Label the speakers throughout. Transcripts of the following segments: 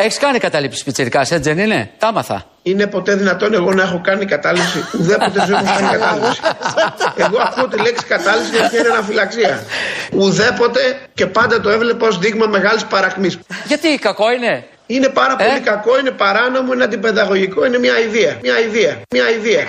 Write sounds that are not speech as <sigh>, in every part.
Speaker 1: Έχεις κάνει κατάληψη πιτσερικά, έτσι δεν είναι; Τα άμαθα.
Speaker 2: Είναι ποτέ δυνατόν εγώ να έχω κάνει κατάληψη; Ουδέποτε δεν έχω κάνει <laughs> κατάληψη. εγώ ακούω τη λέξη κατάληψη και είναι αναφυλαξία. Ουδέποτε και πάντα το έβλεπα ως δείγμα μεγάλης παρακμής.
Speaker 1: Γιατί κακό είναι;
Speaker 2: Είναι πάρα
Speaker 1: Ε;
Speaker 2: πολύ κακό, είναι παράνομο, είναι αντιπαιδαγωγικό, είναι μια ιδέα. Μια ιδέα. Μια ιδέα.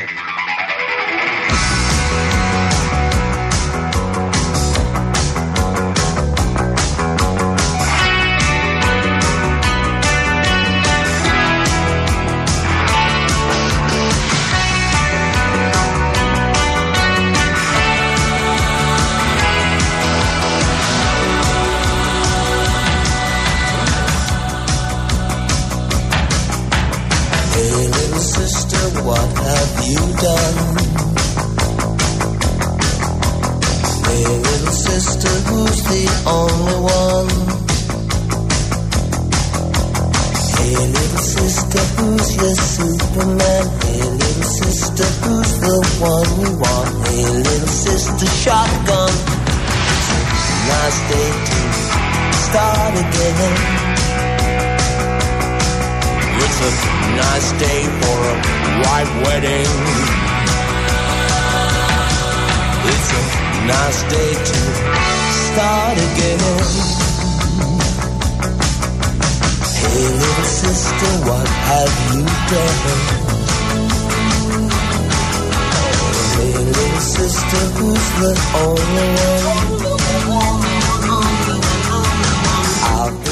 Speaker 3: It's a nice day for a white wedding. It's a nice day to start again. Hey, little sister, what have you done? Hey, little sister, who's the only one?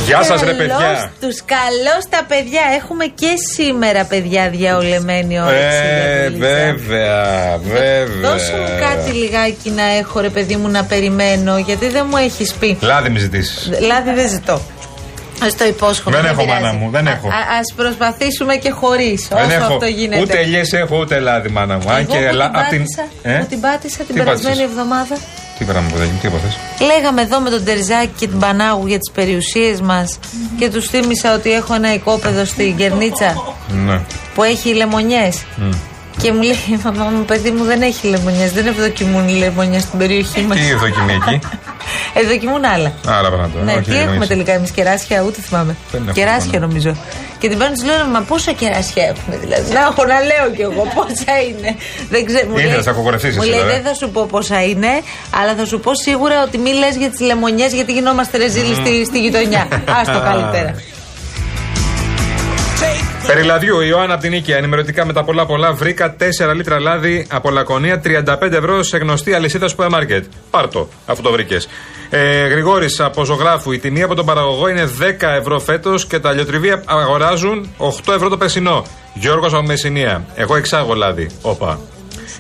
Speaker 4: Γεια σας, ρε παιδιά.
Speaker 5: Τους καλώς τα παιδιά. Έχουμε και σήμερα παιδιά διαολεμένη όρεξη.
Speaker 4: Ε,
Speaker 5: για δουλίτσα.
Speaker 4: βέβαια, βέβαια.
Speaker 5: Δώσε μου κάτι λιγάκι να έχω ρε παιδί μου να περιμένω γιατί δεν μου έχεις πει.
Speaker 4: Λάδι μη ζητήσεις.
Speaker 5: Λάδι δεν ζητώ. Α το υπόσχομαι.
Speaker 4: Δεν έχω,
Speaker 5: πειράζει.
Speaker 4: μάνα μου, δεν έχω.
Speaker 5: Α ας προσπαθήσουμε και χωρίς.
Speaker 4: Δεν
Speaker 5: Όσο
Speaker 4: έχω
Speaker 5: αυτό γίνεται.
Speaker 4: ούτε ελιέ έχω ούτε λάδι, μάνα μου. Αν
Speaker 5: Εγώ
Speaker 4: και
Speaker 5: που
Speaker 4: λα-
Speaker 5: την
Speaker 4: απ' την.
Speaker 5: πάτησα,
Speaker 4: Ε;
Speaker 5: που την πάτησα την
Speaker 4: Τι
Speaker 5: περασμένη
Speaker 4: πάτησες;
Speaker 5: εβδομάδα.
Speaker 4: Τι πράγμα, παιδάκι μου, τι έπαθες;
Speaker 5: Λέγαμε εδώ με τον Τερζάκη και την Πανάγου για τις περιουσίες μας και τους θύμισα ότι έχω ένα οικόπεδο στην Κερνίτσα
Speaker 4: Ναι.
Speaker 5: που έχει λεμονιές. Και μου λέει, η μαμά μου, παιδί μου δεν έχει λεμονιές, δεν ευδοκιμούν οι λεμονιές στην περιοχή μας.
Speaker 4: Τι δοκιμή εκεί; <laughs>
Speaker 5: Ευδοκιμούν άλλα.
Speaker 4: Άλλα πράγματα.
Speaker 5: Ναι,
Speaker 4: όχι,
Speaker 5: τι
Speaker 4: εννοείς.
Speaker 5: έχουμε τελικά εμείς, κεράσια, ούτε θυμάμαι.
Speaker 4: Δεν έχουμε
Speaker 5: Κεράσια
Speaker 4: μόνο.
Speaker 5: νομίζω. Και την παίρνω της λέω, Μα πόσα κεράσια έχουμε, δηλαδή. Να έχω να λέω κι εγώ πόσα είναι. Δεν ξέρω. μου
Speaker 4: Ήθελες
Speaker 5: λέει-
Speaker 4: να κακογραφήσεις
Speaker 5: Μου
Speaker 4: εσύ,
Speaker 5: λέει,
Speaker 4: βέβαια.
Speaker 5: Δεν θα σου πω πόσα είναι, αλλά θα σου πω σίγουρα ότι μη λες για τις λεμονιές, γιατί γινόμαστε ρεζίλοι στη, στη γειτονιά. <laughs> Άστο καλύτερα. <laughs>
Speaker 4: Περί λαδιού, η Ιωάννα από την Νίκαια. Ενημερωτικά με τα πολλά πολλά βρήκα 4 λίτρα λάδι από Λακωνία 35 ευρώ σε γνωστή αλυσίδα σούπερ μάρκετ. Πάρτο, αφού το βρήκες. Ε, Γρηγόρης από ζωγράφου, η τιμή από τον παραγωγό είναι 10 ευρώ φέτος και τα λιοτριβία αγοράζουν 8 ευρώ το περσινό. Γιώργος από Μεσσηνία. Εγώ εξάγω λάδι. Όπα.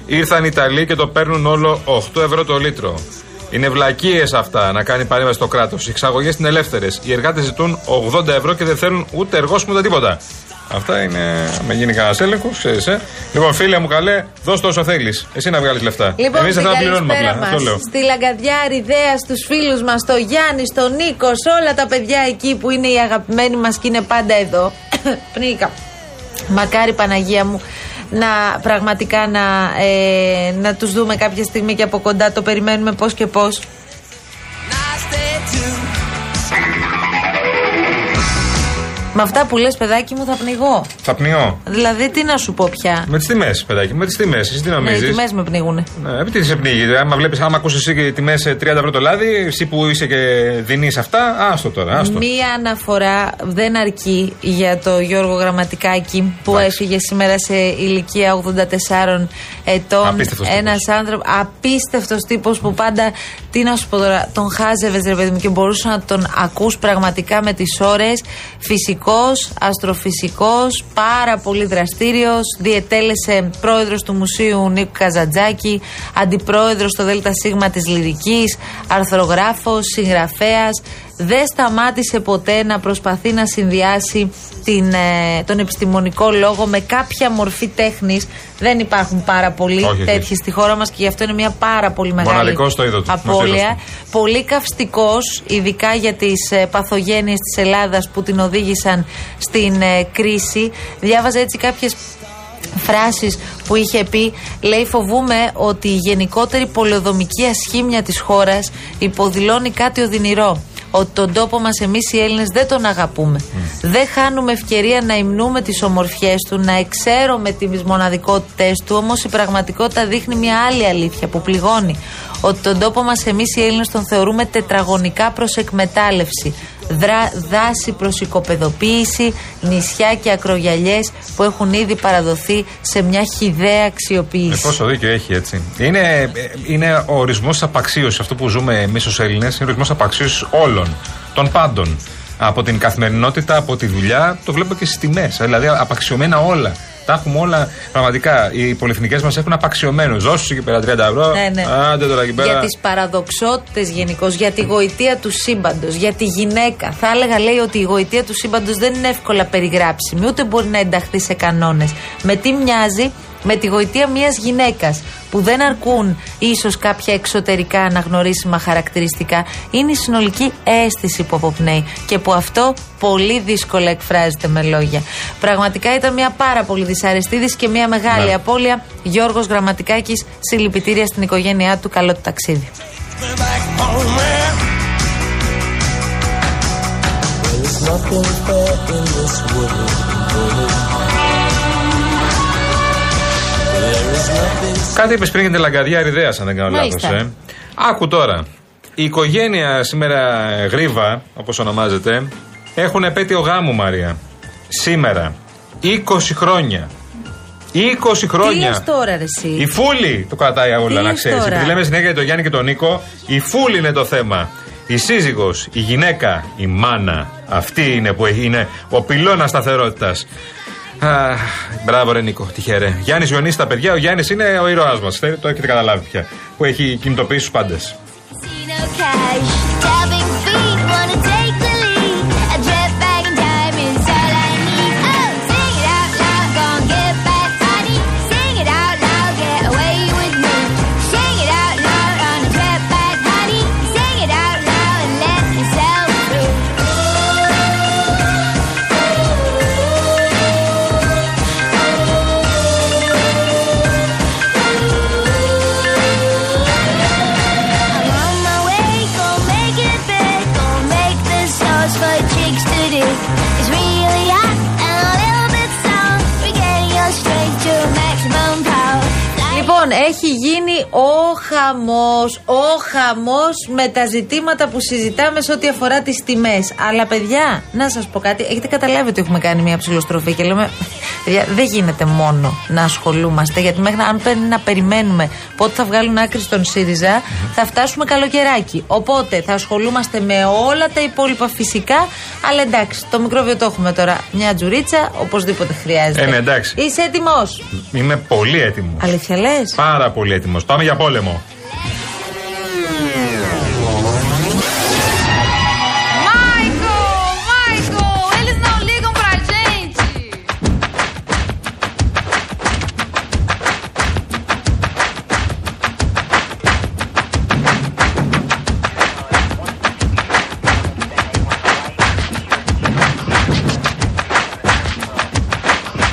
Speaker 4: Ήρθαν οι Ιταλοί και το παίρνουν όλο 8 ευρώ το λίτρο. Είναι βλακίες αυτά να κάνει παρέμβαση το κράτος. Οι εξαγωγές είναι ελεύθερες. Οι εργάτες ζητούν 80 ευρώ και δεν θέλουν ούτε εργόσιμο ούτε τίποτα. Αυτά είναι. Με γίνει κανένας έλεγχος, ξέρεις. Ε. Λοιπόν, φίλε μου, καλέ, δώσ' το όσο θέλεις. Εσύ να βγάλεις λεφτά.
Speaker 5: Λοιπόν,
Speaker 4: Εμείς
Speaker 5: στην
Speaker 4: αυτά πληρώνουμε
Speaker 5: καλησπέρα
Speaker 4: απλά. Αυτό λέω.
Speaker 5: μας, στη Λαγκαδιά, Ριδέα, στους φίλους μας, στο Γιάννη, στο Νίκο, σε όλα τα παιδιά εκεί που είναι οι αγαπημένοι μας και είναι πάντα εδώ. <coughs> Πνίκα. Μακάρι Παναγία μου να πραγματικά να, ε, να τους δούμε κάποια στιγμή και από κοντά το περιμένουμε πώς και πώς. Με αυτά που λες παιδάκι μου θα πνιγώ.
Speaker 4: Θα πνιώ.
Speaker 5: Δηλαδή τι να σου πω πια;
Speaker 4: Με τις τιμές, παιδάκι, με τις τιμές. Εσύ τι
Speaker 5: Ναι, οι
Speaker 4: νομίζεις;
Speaker 5: τιμές με πνίγουνε.
Speaker 4: Ναι, τι σε πνίγει. Άμα βλέπεις, άμα ακούσεις εσύ και τιμές 30 ευρώ το λάδι, εσύ που είσαι και δίνει αυτά, άστο τώρα. Άστο.
Speaker 5: Μία αναφορά δεν αρκεί για το Γιώργο Γραμματικάκη που
Speaker 4: Εντάξει.
Speaker 5: έφυγε σήμερα σε ηλικία 84 ετών.
Speaker 4: Απίστευτος
Speaker 5: Ένας
Speaker 4: τύπος.
Speaker 5: άνθρωπο, απίστευτος τύπος που πάντα, τι να σου πω τώρα, τον χάζευες ρε παιδί μου και μπορούσες να τον ακούς πραγματικά με τις ώρες. Φυσικό, αστροφυσικός, πάρα πολύ δραστήριος. Διετέλεσε πρόεδρος του Μουσείου Νίκου Καζαντζάκη, αντιπρόεδρος στο ΔΣ της Λυρικής, αρθρογράφος, συγγραφέας. Δεν σταμάτησε ποτέ να προσπαθεί να συνδυάσει την, ε, τον επιστημονικό λόγο με κάποια μορφή τέχνης. Δεν υπάρχουν πάρα πολλοί
Speaker 4: Όχι, όχι.
Speaker 5: τέτοιοι στη χώρα μας και γι' αυτό είναι μια πάρα πολύ μεγάλη
Speaker 4: Μοναδικός στο είδο του, στο είδος
Speaker 5: απώλεια.
Speaker 4: του.
Speaker 5: Πολύ καυστικός, ειδικά για τις ε, παθογένειες της Ελλάδας που την οδήγησαν στην ε, κρίση. Διάβαζα έτσι κάποιες φράσεις που είχε πει λέει φοβούμε ότι η γενικότερη πολεοδομική ασχήμια της χώρας υποδηλώνει κάτι οδυνηρό ότι τον τόπο μας εμείς οι Έλληνες δεν τον αγαπούμε. Δεν χάνουμε ευκαιρία να υμνούμε τις ομορφιές του, να εξαίρουμε τις μοναδικότητές του. Όμως η πραγματικότητα δείχνει μια άλλη αλήθεια που πληγώνει. Ότι τον τόπο μας εμείς οι Έλληνες τον θεωρούμε τετραγωνικά προς εκμετάλλευση. Δρα, δάση προς οικοπεδοποίηση, νησιά και ακρογιαλιές που έχουν ήδη παραδοθεί σε μια χιδαία
Speaker 4: Ε,
Speaker 5: αξιοποίηση.
Speaker 4: πόσο δίκιο έχει έτσι. Είναι, ε, είναι ο ορισμός απαξίωσης. Αυτό που ζούμε εμείς ως Έλληνες είναι ο ορισμός απαξίωσης όλων. Των πάντων. Από την καθημερινότητα, από τη δουλειά, το βλέπω και στις τιμές. Δηλαδή απαξιωμένα όλα. Τα έχουμε όλα. Πραγματικά οι πολυεθνικές μας έχουν απαξιωμένους. Δώσου εκεί πέρα 30 ευρώ.
Speaker 5: Ναι, ναι.
Speaker 4: Άντε τώρα εκεί πέρα.
Speaker 5: Για τις παραδοξότητες γενικώς, για τη γοητεία του σύμπαντος, για τη γυναίκα. Θα έλεγα, λέει, ότι η γοητεία του σύμπαντος δεν είναι εύκολα περιγράψιμη, ούτε μπορεί να ενταχθεί σε κανόνες. Με τι μοιάζει, με τη γοητεία μιας γυναίκας που δεν αρκούν ίσως κάποια εξωτερικά αναγνωρίσιμα χαρακτηριστικά. Είναι η συνολική αίσθηση που αποπνέει και που αυτό πολύ δύσκολα εκφράζεται με λόγια. Πραγματικά ήταν μια πάρα πολύ δυσαρεστή είδηση και μια μεγάλη
Speaker 4: Ναι.
Speaker 5: απώλεια. Γιώργος Γραμματικάκης, συλληπιτήρια στην οικογένειά του. Καλό του ταξίδι.
Speaker 3: back home where There is nothing fair in this world.
Speaker 4: Κάτι είπες πριν για την λαγκαδιά Ριδέα, αν δεν κάνω
Speaker 5: Μάλιστα.
Speaker 4: λάθο. Ε. Άκου τώρα. Η οικογένεια σήμερα ε, Γρίβα, όπως ονομάζεται, έχουν επέτειο γάμου, Μαρία. Σήμερα. 20 χρόνια. 20
Speaker 5: Τι
Speaker 4: χρόνια.
Speaker 5: λες τώρα, ρε, εσύ;
Speaker 4: Η Φούλη το κρατάει όλα,
Speaker 5: Τι
Speaker 4: να
Speaker 5: λες
Speaker 4: ξέρεις.
Speaker 5: τώρα;
Speaker 4: Επειδή λέμε συνέχεια για τον Γιάννη και τον Νίκο, η Φούλη είναι το θέμα. Η σύζυγος, η γυναίκα, η μάνα. Αυτή είναι που είναι ο πυλώνας σταθερότητας. Μπράβο, ρε Νίκο, τυχερέ. Γιάννης Ιωνίση τα παιδιά, ο Γιάννης είναι ο ήρωάς μας. Το έχετε καταλάβει πια. Που έχει κινητοποιήσει
Speaker 6: τους
Speaker 5: πάντες. Έχει γίνει ο χαμός. Ο χαμός με τα ζητήματα που συζητάμε σε ό,τι αφορά τις τιμές. Αλλά, παιδιά, να σας πω κάτι. Έχετε καταλάβει ότι έχουμε κάνει μια ψηλοστροφή και λέμε. Παιδιά, δεν γίνεται μόνο να ασχολούμαστε. Γιατί μέχρι να, αν πρέπει να περιμένουμε πότε θα βγάλουν άκρη στον ΣΥΡΙΖΑ, θα φτάσουμε καλοκαιράκι. Οπότε θα ασχολούμαστε με όλα τα υπόλοιπα φυσικά. Αλλά εντάξει, το μικρόβιο το έχουμε τώρα. Μια τζουρίτσα, οπωσδήποτε χρειάζεται.
Speaker 4: Ε, ναι, εντάξει.
Speaker 5: Είσαι έτοιμος;
Speaker 4: Είμαι πολύ έτοιμος.
Speaker 5: Αλήθεια λες;
Speaker 4: Πάρα πολύ έτοιμος. Πάμε για πόλεμο.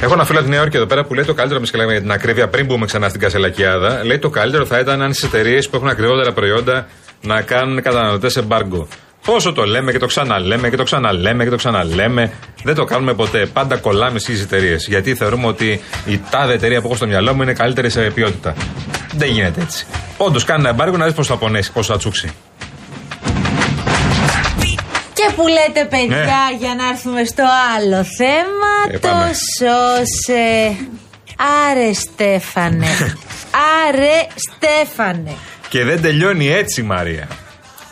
Speaker 4: Έχω ένα φίλο από τη Νέα Υόρκη εδώ πέρα που λέει το καλύτερο, εμεί λέμε για την ακρίβεια, πριν μπούμε ξανά στην Κασελακιάδα. Λέει το καλύτερο θα ήταν αν στις εταιρείες που έχουν ακριβότερα προϊόντα να κάνουν καταναλωτές εμπάργκο. Πόσο το λέμε και το ξαναλέμε και το ξαναλέμε και το ξαναλέμε. Δεν το κάνουμε ποτέ. Πάντα κολλάμε στις εταιρείες. Γιατί θεωρούμε ότι η τάδε εταιρεία που έχω στο μυαλό μου είναι καλύτερη σε ποιότητα. Δεν γίνεται έτσι. Όντως κάνει ένα εμπάργκο να δεις πώς θα πονέσει, πώς θα τσούξει.
Speaker 5: Και που λέτε παιδιά
Speaker 4: Ναι.
Speaker 5: για να έρθουμε στο άλλο θέμα
Speaker 4: Ε,
Speaker 5: Το
Speaker 4: πάμε.
Speaker 5: σώσε Άρε Στέφανε Άρε Στέφανε
Speaker 4: Και δεν τελειώνει έτσι, Μαρία.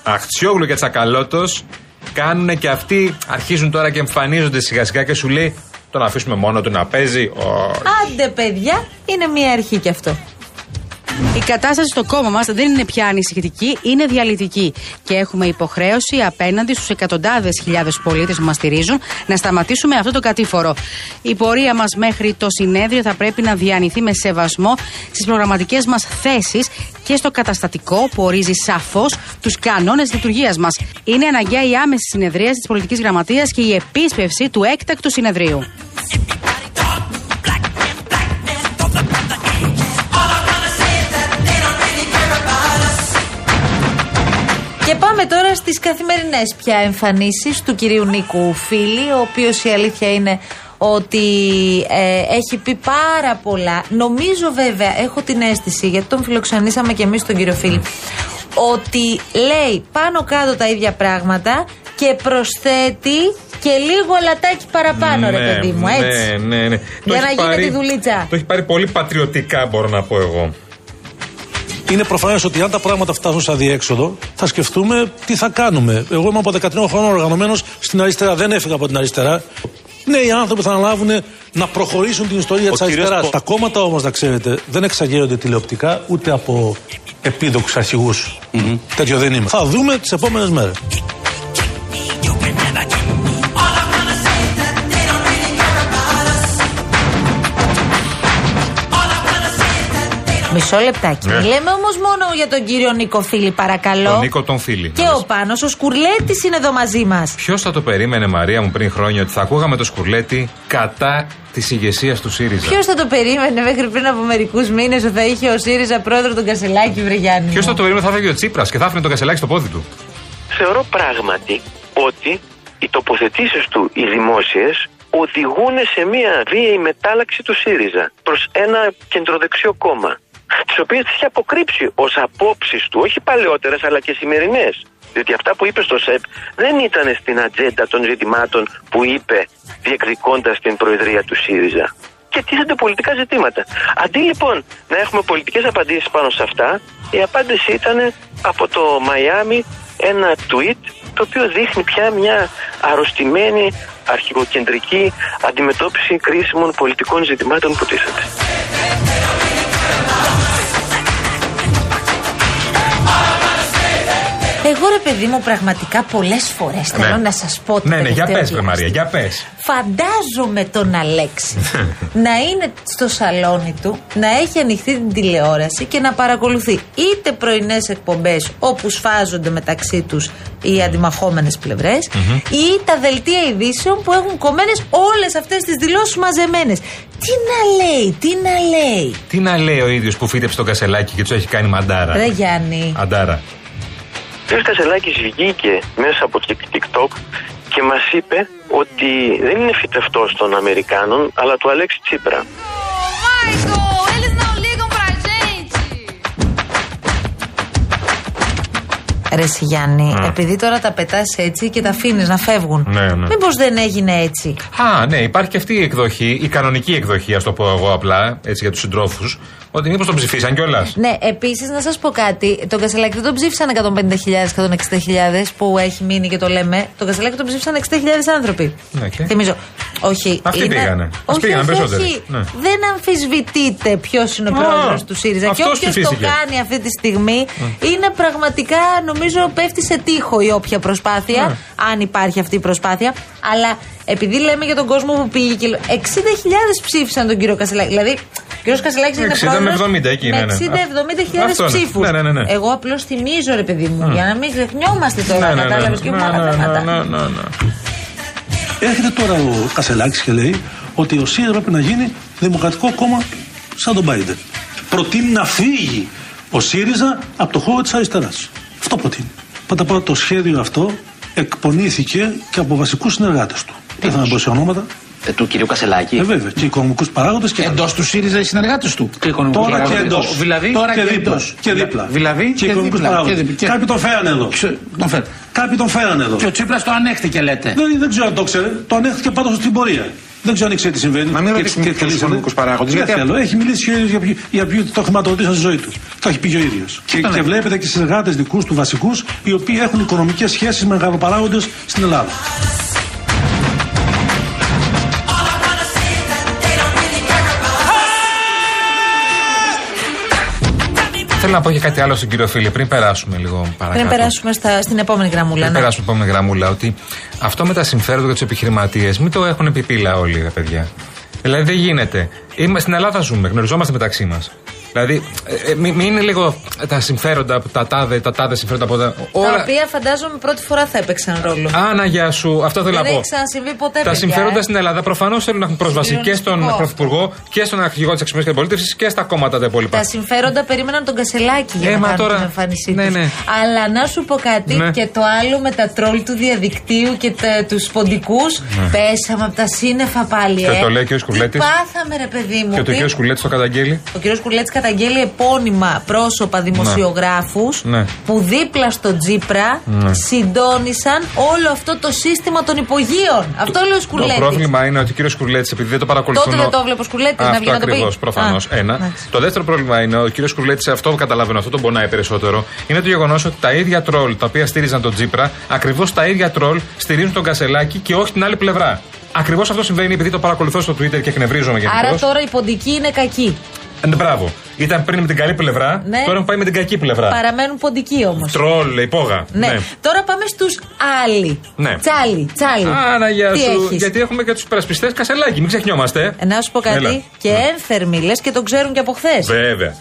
Speaker 4: Αχτσιόγλου και Τσακαλώτος κάνουν και αυτοί, αρχίζουν τώρα και εμφανίζονται σιγά σιγά και σου λέει τον αφήσουμε μόνο του να παίζει. Ω,
Speaker 5: Άντε παιδιά είναι μια αρχή κι αυτό
Speaker 7: Η κατάσταση στο κόμμα μας δεν είναι πια ανησυχητική, είναι διαλυτική. Και έχουμε υποχρέωση απέναντι στους εκατοντάδες χιλιάδες πολίτες που μας στηρίζουν να σταματήσουμε αυτό το κατήφορο. Η πορεία μας μέχρι το συνέδριο θα πρέπει να διανυθεί με σεβασμό στις προγραμματικές μας θέσεις και στο καταστατικό που ορίζει σαφώς τους κανόνες λειτουργίας μας. Είναι αναγκαία η άμεση συνεδρίαση της πολιτικής γραμματείας και η επίσπευση του έκτακτου συνεδρίου.
Speaker 5: Και Και πάμε τώρα στις καθημερινές πια εμφανίσεις του κυρίου Νίκου Φίλη, ο οποίος η αλήθεια είναι ότι ε, έχει πει πάρα πολλά. Νομίζω βέβαια, έχω την αίσθηση, γιατί τον φιλοξενήσαμε και εμείς τον κύριο Φίλη, ότι λέει πάνω κάτω τα ίδια πράγματα και προσθέτει και λίγο λατάκι παραπάνω, ρε παιδί μου, έτσι.
Speaker 4: Ναι, ναι, ναι.
Speaker 5: Για
Speaker 4: έχει
Speaker 5: να γίνεται η δουλίτσα.
Speaker 4: Το έχει πάρει πολύ πατριωτικά, μπορώ να πω εγώ.
Speaker 8: Είναι προφανές ότι αν τα πράγματα φτάσουν σε αδιέξοδο, θα σκεφτούμε τι θα κάνουμε. Εγώ είμαι από 13 χρόνια οργανωμένος στην αριστερά, δεν έφυγα από την αριστερά. Ναι, οι άνθρωποι θα αναλάβουν να προχωρήσουν την ιστορία
Speaker 9: Ο
Speaker 8: τη
Speaker 9: κύριος
Speaker 8: αριστεράς.
Speaker 9: Πο-
Speaker 8: Τα κόμματα όμως, να ξέρετε, δεν εξαγγέλλονται τηλεοπτικά ούτε από επίδοξους αρχηγούς. Τέτοιο δεν είμαι. Θα δούμε τις επόμενες μέρες.
Speaker 5: Μισό λεπτάκι.
Speaker 4: Ναι.
Speaker 5: Λέμε όμως μόνο για τον κύριο Νίκο Φίλη, παρακαλώ.
Speaker 4: Τον Νίκο τον φίλη.
Speaker 5: Και ο Πάνος ο Σκουρλέτης είναι εδώ μαζί μας.
Speaker 4: Ποιος θα το περίμενε, Μαρία μου, πριν χρόνια ότι θα ακούγαμε το σκουρλέτη κατά της ηγεσίας του ΣΥΡΙΖΑ;
Speaker 5: Ποιος θα το περίμενε μέχρι πριν από μερικούς μήνες ότι θα είχε ο ΣΥΡΙΖΑ πρόεδρο τον Κασελάκη, βρε Γιάννη.
Speaker 4: Ποιος
Speaker 5: μου;
Speaker 4: θα το περίμενε, θα έφεγε ο Τσίπρας και θα άφηνε το κασελάκι στο πόδι του;
Speaker 9: Θεωρώ πράγματι ότι οι τοποθετήσεις του, οι δημόσιες, οδηγούν σε μια βίαιη μετάλλαξη του ΣΥΡΙΖΑ προς ένα κεντροδεξιό κόμμα. Τις οποίες τις έχει αποκρύψει ως απόψεις του, όχι παλαιότερες αλλά και σημερινές. Διότι αυτά που είπε στο ΣΕΠ δεν ήταν στην ατζέντα των ζητημάτων που είπε διεκδικώντας την προεδρία του ΣΥΡΙΖΑ. Και τίθενται πολιτικά ζητήματα. Αντί λοιπόν να έχουμε πολιτικές απαντήσεις πάνω σε αυτά, η απάντηση ήταν από το Μαϊάμι ένα tweet το οποίο δείχνει πια μια αρρωστημένη αρχικοκεντρική αντιμετώπιση κρίσιμων πολιτικών ζητημάτων που τίθενται.
Speaker 5: Εγώ ρε παιδί μου, πραγματικά πολλές φορές θέλω να σας πω το
Speaker 4: Ναι, ναι, για
Speaker 5: τελευταίο
Speaker 4: πες,
Speaker 5: διάστημα.
Speaker 4: Μαρία, για πες.
Speaker 5: Φαντάζομαι τον Αλέξη <laughs> να είναι στο σαλόνι του, να έχει ανοιχτεί την τηλεόραση και να παρακολουθεί είτε πρωινές εκπομπές όπου σφάζονται μεταξύ τους οι αντιμαχόμενες ή τα δελτία ειδήσεων που έχουν κομμένες όλες αυτές τις δηλώσεις μαζεμένες. Τι να λέει, τι να λέει.
Speaker 4: Τι να λέει ο ίδιος που φύτεψε το κασελάκι και τους έχει κάνει μαντάρα.
Speaker 5: Ρε Γιάννη.
Speaker 4: Αντάρα.
Speaker 9: Ο κ. Κασελάκης βγήκε μέσα από το TikTok και μας είπε ότι δεν είναι φυτευτός των Αμερικάνων αλλά του Αλέξη Τσίπρα.
Speaker 10: Michael, eles não ligam pra gente.
Speaker 5: Ρε εσύ, Γιάννη, επειδή τώρα τα πετάς έτσι και τα αφήνεις να φεύγουν.
Speaker 4: Ναι, ναι.
Speaker 5: Μήπως δεν έγινε έτσι;
Speaker 4: Α, ναι, υπάρχει και αυτή η εκδοχή, η κανονική εκδοχή, ας το πω εγώ απλά, έτσι για τους συντρόφους, ότι μήπως τον ψηφίσαν κιόλας;
Speaker 5: Ναι, επίσης να σας πω κάτι. Τον Κασελάκη δεν τον ψήφισαν 150.000, 160.000 που έχει μείνει και το λέμε. Τον Κασελάκη τον ψήφισαν 60.000 άνθρωποι.
Speaker 4: Ναι, και;
Speaker 5: Θυμίζω. Όχι.
Speaker 4: Αυτοί πήγανε. Ας
Speaker 5: Όχι,
Speaker 4: πήγαιναν
Speaker 5: όχι,
Speaker 4: περισσότεροι.
Speaker 5: όχι.
Speaker 4: Ναι.
Speaker 5: Δεν αμφισβητείται ποιος είναι ο
Speaker 4: Α,
Speaker 5: πρόεδρος του ΣΥΡΙΖΑ. Και
Speaker 4: αυτός
Speaker 5: όποιος το
Speaker 4: ψηφίστηκε.
Speaker 5: κάνει αυτή τη στιγμή είναι πραγματικά, νομίζω, πέφτει σε τείχο η όποια προσπάθεια.
Speaker 4: Ναι.
Speaker 5: Αν υπάρχει αυτή η προσπάθεια. Αλλά επειδή λέμε για τον κόσμο που πήγε και. λέ- 60.000 ψήφισαν τον κύριο Κασελάκη. Δηλαδή, ο κύριος Κασελάκης είναι
Speaker 4: 60 με
Speaker 5: πρόεδρος
Speaker 4: 70 εκεί,
Speaker 5: με
Speaker 4: ναι, ναι.
Speaker 5: 60-70
Speaker 4: Αυτό είναι.
Speaker 5: ψήφους.
Speaker 4: Ναι, ναι, ναι, ναι.
Speaker 5: Εγώ απλώς θυμίζω, ρε παιδί μου, για να μην ξεχνιόμαστε τώρα.
Speaker 4: Ναι, ναι, ναι.
Speaker 5: Κατάλαβες και έχουμε
Speaker 4: Ναι,
Speaker 5: άλλα
Speaker 4: ναι,
Speaker 5: θέματα.
Speaker 4: ναι, ναι, ναι, ναι.
Speaker 8: Έρχεται τώρα ο Κασελάκης και λέει ότι ο ΣΥΡΙΖΑ πρέπει να γίνει δημοκρατικό κόμμα σαν τον Biden. Προτείνει να φύγει ο ΣΥΡΙΖΑ από το χώρο της αριστεράς. Αυτό προτείνει. Πρώτα απ' όλα το σχέδιο αυτό εκπονήθηκε και από βασικούς συνεργάτες του. Δεν θα μπω σε ονόματα;
Speaker 11: Ε, του κυρίου Κασελάκη.
Speaker 8: Ε, βέβαια. Και οικονομικούς παράγοντες και
Speaker 11: Εντός του ΣΥΡΙΖΑ οι συνεργάτες του. Και οικονομικούς
Speaker 8: Τώρα και
Speaker 11: παράγοντες.
Speaker 8: εντός.
Speaker 11: Δηλαδή, τώρα
Speaker 8: και
Speaker 11: και
Speaker 8: δίπλα.
Speaker 11: εντός.
Speaker 8: Και δίπλα.
Speaker 11: Δηλαδή,
Speaker 8: και
Speaker 11: και
Speaker 8: οικονομικούς
Speaker 11: δίπλα.
Speaker 8: παράγοντες.
Speaker 11: Και δι- και-
Speaker 8: Κάποιοι τον φέρανε εδώ.
Speaker 11: Ποιο- Τον φέρ.
Speaker 8: Κάποιοι τον φέρανε εδώ.
Speaker 11: Και ο Τσίπρας το ανέχτηκε, λέτε.
Speaker 8: Δεν, δεν ξέρω αν το ξέρει. Το ανέχθηκε πάντως στην πορεία. Δεν ξέρω αν ήξερε τι συμβαίνει.
Speaker 11: Μα μην
Speaker 8: Και-
Speaker 11: ρωτήσουμε
Speaker 8: και-
Speaker 11: τους
Speaker 8: και λύσανε.
Speaker 11: οικονομικούς παράγοντες,
Speaker 8: Δεν
Speaker 11: γιατί
Speaker 8: θέλω. Έχει μιλήσει και ο ίδιος για, ποιο- για ποιου το χρηματοδοτήσαν στη ζωή τους. Το έχει πει και ο ίδιος. Και,
Speaker 11: τον
Speaker 8: και
Speaker 11: λέει.
Speaker 8: βλέπετε και συνεργάτες δικούς του βασικούς, οι οποίοι έχουν οικονομικές σχέσεις με μεγαλοπαράγοντε στην Ελλάδα.
Speaker 4: Θέλω να πω και κάτι άλλο στον κύριο Φίλη, πριν περάσουμε λίγο παρακάτω.
Speaker 5: Πριν περάσουμε στα, στην επόμενη γραμμούλα.
Speaker 4: Πριν
Speaker 5: ναι.
Speaker 4: περάσουμε επόμενη γραμμούλα, ότι αυτό με τα συμφέροντα για τους επιχειρηματίες, μην το έχουν επιπίλα όλοι, ρε παιδιά. Δηλαδή δεν γίνεται. Είμα, στην Ελλάδα ζούμε, γνωριζόμαστε μεταξύ μας. Δηλαδή, ε, ε, μην μην είναι λίγο τα συμφέροντα, τα τάδε, τα τάδε συμφέροντα από τα.
Speaker 5: Τα οποία φαντάζομαι πρώτη φορά θα έπαιξαν ρόλο.
Speaker 4: Άνα, γεια σου. Αυτό θέλω
Speaker 5: Δεν
Speaker 4: να πω.
Speaker 5: έχει ξανασυμβεί ποτέ,
Speaker 4: Τα
Speaker 5: παιδιά,
Speaker 4: συμφέροντα
Speaker 5: ε.
Speaker 4: στην Ελλάδα προφανώς θέλουν να έχουν πρόσβαση και στον
Speaker 5: Συγκλονιστικό.
Speaker 4: Πρωθυπουργό και στον Αρχηγό της Εξωτερικής Αντιπολίτευσης και στα κόμματα τα υπόλοιπα.
Speaker 5: Τα συμφέροντα περίμεναν τον Κασελάκη για
Speaker 4: Ε,
Speaker 5: να
Speaker 4: μα
Speaker 5: κάνουν
Speaker 4: τώρα-
Speaker 5: την εμφάνισή
Speaker 4: ναι,
Speaker 5: τους.
Speaker 4: ναι.
Speaker 5: Αλλά να σου πω κάτι
Speaker 4: Ναι.
Speaker 5: και το άλλο με τα τρόλ του διαδικτύου και τα, τους ποντικούς
Speaker 4: Ναι.
Speaker 5: πέσαμε από τα σύννεφα πάλι
Speaker 4: Και
Speaker 5: ε.
Speaker 4: το λέει και ο Σκουλέτης.
Speaker 5: Τι πάθαμε ρε παιδί μου.
Speaker 4: Και το
Speaker 5: Τι-
Speaker 4: κύριος Σκουλέτη το καταγγέλει.
Speaker 5: Ο κ. Κουλέτη καταγγέλει επώνυμα πρόσωπα δημοσιογράφους
Speaker 4: Ναι.
Speaker 5: που δίπλα στο Τζίπρα
Speaker 4: Ναι.
Speaker 5: συντόνισαν όλο αυτό το σύστημα των υπογείων. Αυτό λέει ο
Speaker 4: Το
Speaker 5: Σκουλέτη.
Speaker 4: πρόβλημα είναι ότι ο κύριο Σκουλέτη, επειδή δεν το παρακολουθούν.
Speaker 5: Τότε δεν το έβλεπε ο Σκουλέτης, να
Speaker 4: Αυτό
Speaker 5: βγει να το πει.
Speaker 4: ακριβώς, προφανώς.
Speaker 5: Α,
Speaker 4: Ένα.
Speaker 5: εντάξει.
Speaker 4: Το δεύτερο πρόβλημα είναι ο κύριος Σκουλέτη, αυτό που καταλαβαίνω, αυτό τον πονάει περισσότερο, είναι το γεγονός ότι τα ίδια τρόλ τα οποία στήριζαν τον Τζίπρα, ακριβώς τα ίδια τρόλ στηρίζουν τον Κασελάκη και όχι την άλλη πλευρά. Ακριβώς αυτό συμβαίνει επειδή το παρακολουθώ στο Twitter και εκνευρίζομαι γενικώς.
Speaker 5: Άρα τώρα οι ποντικοί είναι κακοί.
Speaker 4: Ε, Μπράβο. Ήταν πριν με την καλή πλευρά,
Speaker 5: Ναι.
Speaker 4: τώρα έχουν πάει με την κακή πλευρά.
Speaker 5: Παραμένουν ποντικοί όμως.
Speaker 4: Τρόλ, υπόγα.
Speaker 5: Ναι. Τώρα πάμε στους άλλοι.
Speaker 4: Ναι.
Speaker 5: Τσάλι, τσάλι.
Speaker 4: Άνα, γεια
Speaker 5: Τι
Speaker 4: σου.
Speaker 5: έχεις;
Speaker 4: Γιατί έχουμε και τους υπερασπιστέ Κασελάκη, μην ξεχνιόμαστε.
Speaker 5: Ε, Να σου πω κάτι.
Speaker 4: Έλα. Ναι.
Speaker 5: Και ένθερμοι λες και τον ξέρουν και από χθες.
Speaker 4: Βέβαια.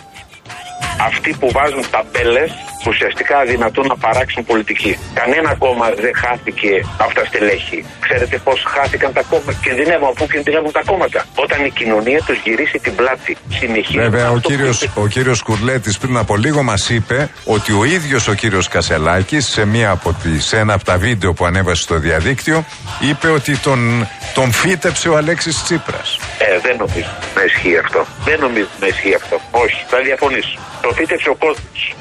Speaker 12: Αυτοί που βάζουν ταμπέλες ουσιαστικά αδυνατούν να παράξουν πολιτική. Κανένα κόμμα δεν χάθηκε από τα στελέχη. Ξέρετε πώς χάθηκαν τα κόμματα. Κινδυνεύουν από πού κινδυνεύουν τα κόμματα. Όταν η κοινωνία τους γυρίσει την πλάτη. Συνεχίζει.
Speaker 13: Βέβαια, ο
Speaker 12: αυτό που
Speaker 13: κύριος,
Speaker 12: είπε.
Speaker 13: ο κύριος Κουρλέτης πριν από λίγο μας είπε ότι ο ίδιος ο κύριος Κασελάκης σε, μία από τις, σε ένα από τα βίντεο που ανέβασε στο διαδίκτυο είπε ότι τον, τον φύτεψε ο Αλέξης Τσίπρας.
Speaker 12: Ε, δεν νομίζω να ισχύει αυτό. Δεν νομίζω να ισχύει αυτό. Όχι, θα διαφωνήσω. Το φύτεψε ο κόσμος.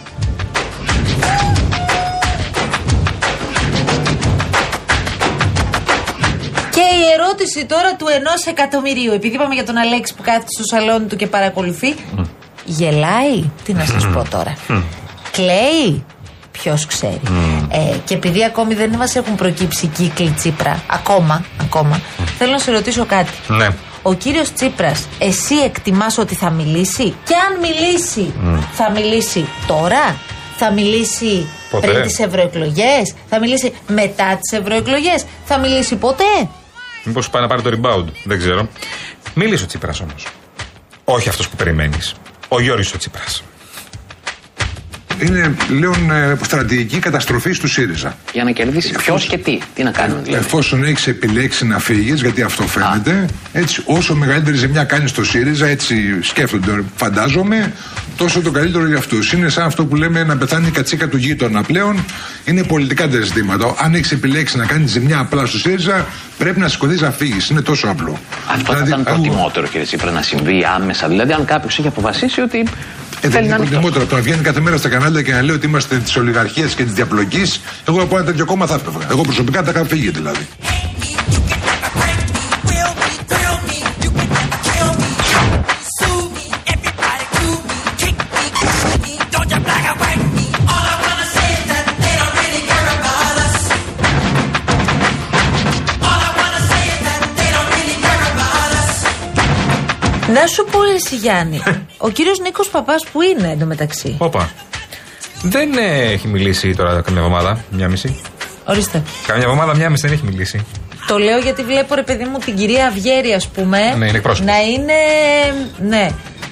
Speaker 5: Και η ερώτηση τώρα του ενός εκατομμυρίου. Επειδή είπαμε για τον Αλέξη που κάθεται στο σαλόνι του και παρακολουθεί. Γελάει, τι να σας πω τώρα. Κλαίει, ποιος ξέρει. Ε, και επειδή ακόμη δεν μας έχουν προκύψει κύκλοι Τσίπρα, ακόμα, ακόμα, θέλω να σε ρωτήσω κάτι.
Speaker 4: Ναι.
Speaker 5: Ο κύριος Τσίπρας, εσύ εκτιμάς ότι θα μιλήσει, και αν μιλήσει, θα μιλήσει τώρα, θα μιλήσει
Speaker 4: Ποτέ.
Speaker 5: πριν τις ευρωεκλογές, θα μιλήσει μετά τις ευρωεκλογές, θα μιλήσει ποτέ;
Speaker 4: Μήπως πάει να πάρει το rebound; Δεν ξέρω. Μίλησε ο Τσίπρας όμως. Όχι αυτός που περιμένεις. Ο Γιώργη ο Τσίπρας.
Speaker 14: Είναι πλέον ε, στρατηγική καταστροφή του ΣΥΡΙΖΑ.
Speaker 11: Για να κερδίσει ποιος και τι. Τι να κάνουν δηλαδή.
Speaker 14: Εφόσον έχεις επιλέξει να φύγεις, γιατί αυτό φαίνεται, έτσι όσο μεγαλύτερη ζημιά κάνει στο ΣΥΡΙΖΑ, έτσι σκέφτονται, φαντάζομαι, τόσο το καλύτερο για αυτούς. Είναι σαν αυτό που λέμε να πεθάνει η κατσίκα του γείτονα πλέον. Είναι πολιτικά τα ζητήματα. Αν έχεις επιλέξει να κάνεις ζημιά απλά στο ΣΥΡΙΖΑ, πρέπει να σηκωθείς να φύγεις. Είναι τόσο απλό.
Speaker 11: Αυτό θα ήταν προτιμότερο, κύριε Τσίπρα, να συμβεί άμεσα. Δηλαδή, αν κάποιος έχει αποφασίσει ότι
Speaker 14: Ε, δεν
Speaker 11: θέλει
Speaker 14: είναι
Speaker 11: να είναι αυτό.
Speaker 14: προτιμότερο από το να βγαίνει κάθε μέρα στα κανάλια και να λέει ότι είμαστε της ολιγαρχίας και της διαπλοκής. Εγώ από ένα τέτοιο κόμμα θα έφευγα. Εγώ προσωπικά θα είχα φύγει δηλαδή.
Speaker 5: Να σου πω εσύ Γιάννη, ο κύριος Νίκος Παπάς που είναι εντωμεταξύ;
Speaker 4: Όπα. Δεν ε, έχει μιλήσει τώρα καμιά εβδομάδα, μια μισή.
Speaker 5: Ορίστε.
Speaker 4: Καμιά εβδομάδα, μια μισή δεν έχει μιλήσει.
Speaker 5: Το λέω γιατί βλέπω ρε παιδί μου την κυρία Αυγέρη ας πούμε
Speaker 4: Ναι, είναι εκπρόσωπος.
Speaker 5: να είναι, ναι,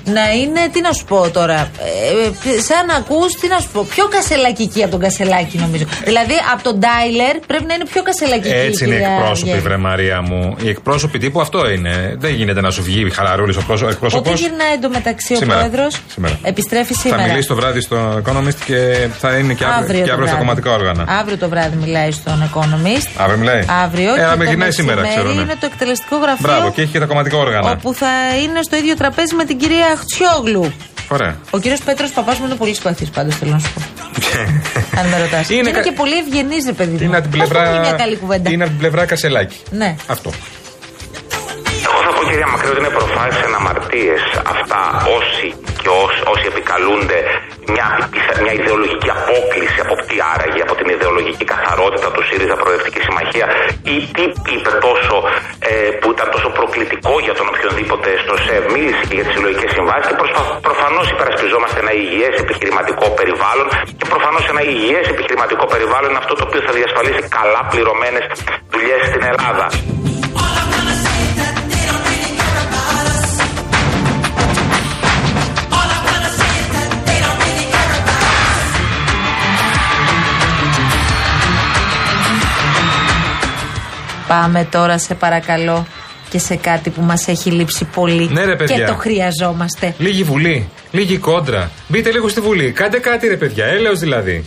Speaker 5: να είναι, τι να σου πω τώρα, ε, ε, σαν να ακούς, τι να σου πω, πιο κασελακική από τον κασελάκι νομίζω. Δηλαδή από τον Ντάιλερ πρέπει να είναι πιο κασελακική
Speaker 4: Έτσι
Speaker 5: η
Speaker 4: είναι οι
Speaker 5: κυρία
Speaker 4: εκπρόσωποι,
Speaker 5: Αυγέρη.
Speaker 4: βρε Μαρία μου. Οι εκπρόσωποι τύπου αυτό είναι. Δεν γίνεται να σου βγει χαλαρούλης ο
Speaker 5: Πότε
Speaker 4: εκπρόσωπος.
Speaker 5: γυρνάει εντωμεταξύ ο
Speaker 4: Σήμερα.
Speaker 5: πρόεδρος,
Speaker 4: Σήμερα.
Speaker 5: επιστρέφει
Speaker 4: Θα
Speaker 5: σήμερα.
Speaker 4: μιλήσει το βράδυ στο Economist και θα είναι και αύριο, και
Speaker 5: το
Speaker 4: αύριο στα
Speaker 5: βράδυ.
Speaker 4: κομματικά όργανα.
Speaker 5: Αύριο το βράδυ μιλάει στον Economist.
Speaker 4: Αύριο μιλάει.
Speaker 5: Αύριο.
Speaker 4: Ε,
Speaker 5: και
Speaker 4: αλλά με
Speaker 5: το
Speaker 4: γυρνάει σήμερα,
Speaker 5: μεσημέρι
Speaker 4: ξέρω. Ναι.
Speaker 5: Είναι το εκτελεστικό γραφείο.
Speaker 4: Μπράβο, και έχει και τα κομματικά όργανα.
Speaker 5: Όπου θα είναι στο ίδιο τραπέζι με την κυρία Χτσιόγλου.
Speaker 4: Ωραία.
Speaker 5: Ο κύριος Πέτρος Παπάς μου είναι πολύ συμπαθή πάντως, θέλω να σου πω. Αν με ρωτάς.
Speaker 4: Είναι
Speaker 5: Είναι,
Speaker 4: κα-
Speaker 5: και πολύ ευγενής, ρε παιδί μου.
Speaker 4: Είναι από την
Speaker 5: Πώς
Speaker 4: πλευρά.
Speaker 5: πούμε μια καλή κουβέντα.
Speaker 4: Είναι από την πλευρά Κασελάκη.
Speaker 5: Ναι.
Speaker 4: Αυτό.
Speaker 12: Εγώ θα πω κυρία Μακρύ ότι είναι προφανές αναμαρτίε αυτά όσοι και όσοι, όσοι επικαλούνται μια, μια ιδεολογική απόκληση από τι άραγε, από την ιδεολογική καθαρότητα του ΣΥΡΙΖΑ Προοδευτική Συμμαχία ή τι είπε τόσο ε, που ήταν τόσο προκλητικό για τον οποιονδήποτε στο ΣΕΒ. Μίλησε και για τις συλλογικές συμβάσεις και προφανώς υπερασπιζόμαστε ένα υγιές επιχειρηματικό περιβάλλον και προφανώς ένα υγιές επιχειρηματικό περιβάλλον είναι αυτό το οποίο θα διασφαλίσει καλά πληρωμένες δουλειές στην Ελλάδα.
Speaker 5: Πάμε τώρα σε παρακαλώ και σε κάτι που μας έχει λείψει πολύ
Speaker 4: Ναι, ρε, παιδιά.
Speaker 5: και το χρειαζόμαστε.
Speaker 4: Λίγη βουλή, λίγη κόντρα. Μπείτε λίγο στη βουλή. Κάντε κάτι, ρε παιδιά. Έλεος δηλαδή.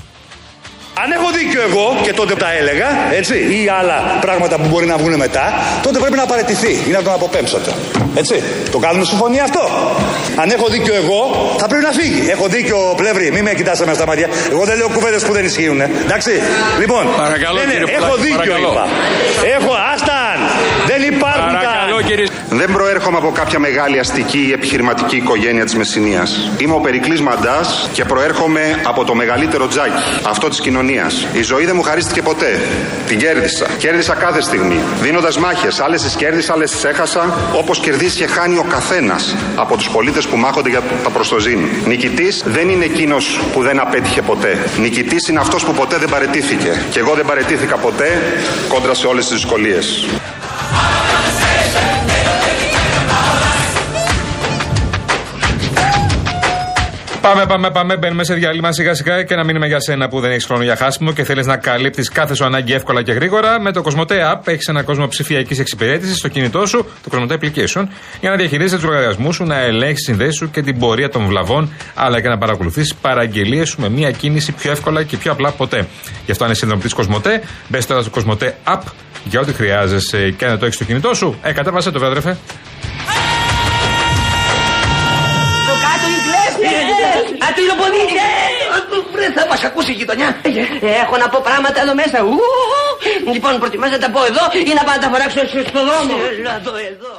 Speaker 15: Αν έχω δίκιο εγώ και τότε τα έλεγα, έτσι, ή άλλα πράγματα που μπορεί να βγουν μετά, τότε πρέπει να παραιτηθεί ή να τον αποπέμψετε. Έτσι. Το κάνουμε συμφωνία αυτό. Αν έχω δίκιο εγώ, θα πρέπει να φύγει. Έχω δίκιο, πλεύρη, μην με κοιτάσαι με στα μάτια. Εγώ δεν λέω κουβέντες που δεν ισχύουν. Εντάξει. Λοιπόν,
Speaker 16: Παρακαλώ,
Speaker 15: ναι, ναι,
Speaker 16: κύριε
Speaker 15: έχω
Speaker 16: Πουλάκη,
Speaker 15: δίκιο,
Speaker 16: παρακαλώ.
Speaker 15: είπα. Έχω, άσταν. Δεν υπάρχουν τα.
Speaker 17: Δεν προέρχομαι από κάποια μεγάλη αστική ή επιχειρηματική οικογένεια της Μεσσηνίας. Είμαι ο Περικλής Μαντάς και προέρχομαι από το μεγαλύτερο τζάκι, αυτό της κοινωνίας. Η ζωή δεν μου χαρίστηκε ποτέ. Την κέρδισα. Κέρδισα κάθε στιγμή. Δίνοντας μάχες. Άλλες τις κέρδισα, άλλες τις έχασα. Όπως κερδίζει και χάνει ο καθένας από τους πολίτες που μάχονται για τα προστοζήν. Νικητής δεν είναι εκείνος που δεν απέτυχε ποτέ. Νικητής είναι αυτός που ποτέ δεν παρετήθηκε. Και εγώ δεν παρετήθηκα ποτέ κόντρα σε όλες τις δυσκολίες.
Speaker 4: Πάμε, πάμε, πάμε. Μπαίνουμε σε διάλειμμα σιγά σιγά και να μείνουμε για σένα που δεν έχεις χρόνο για χάσιμο και θέλεις να καλύπτεις κάθε σου ανάγκη εύκολα και γρήγορα. Με το Cosmote App έχεις ένα κόσμο ψηφιακής εξυπηρέτησης στο κινητό σου, το Cosmote Application, για να διαχειρίζεσαι τους λογαριασμούς σου, να ελέγχεις συνδέσεις σου και την πορεία των βλαβών, αλλά και να παρακολουθείς παραγγελίες σου με μία κίνηση πιο εύκολα και πιο απλά ποτέ. Γι' αυτό αν είσαι συνδρομητής Cosmote, μπες τώρα στο Cosmote App για ό,τι χρειάζεσαι και να το έχεις στο κινητό σου. Ε, κατέβασε το βέβαια,
Speaker 18: κλέφτη! Ατυλοποδίτε! Βρε, θα μας ακούσει η γειτονιά. Έχω να πω πράγματα εδώ μέσα. Ου, Λοιπόν, προτιμάς να τα πω εδώ ή να πάω να τα φοράξω στο δρόμο; Έλα εδώ, εδώ.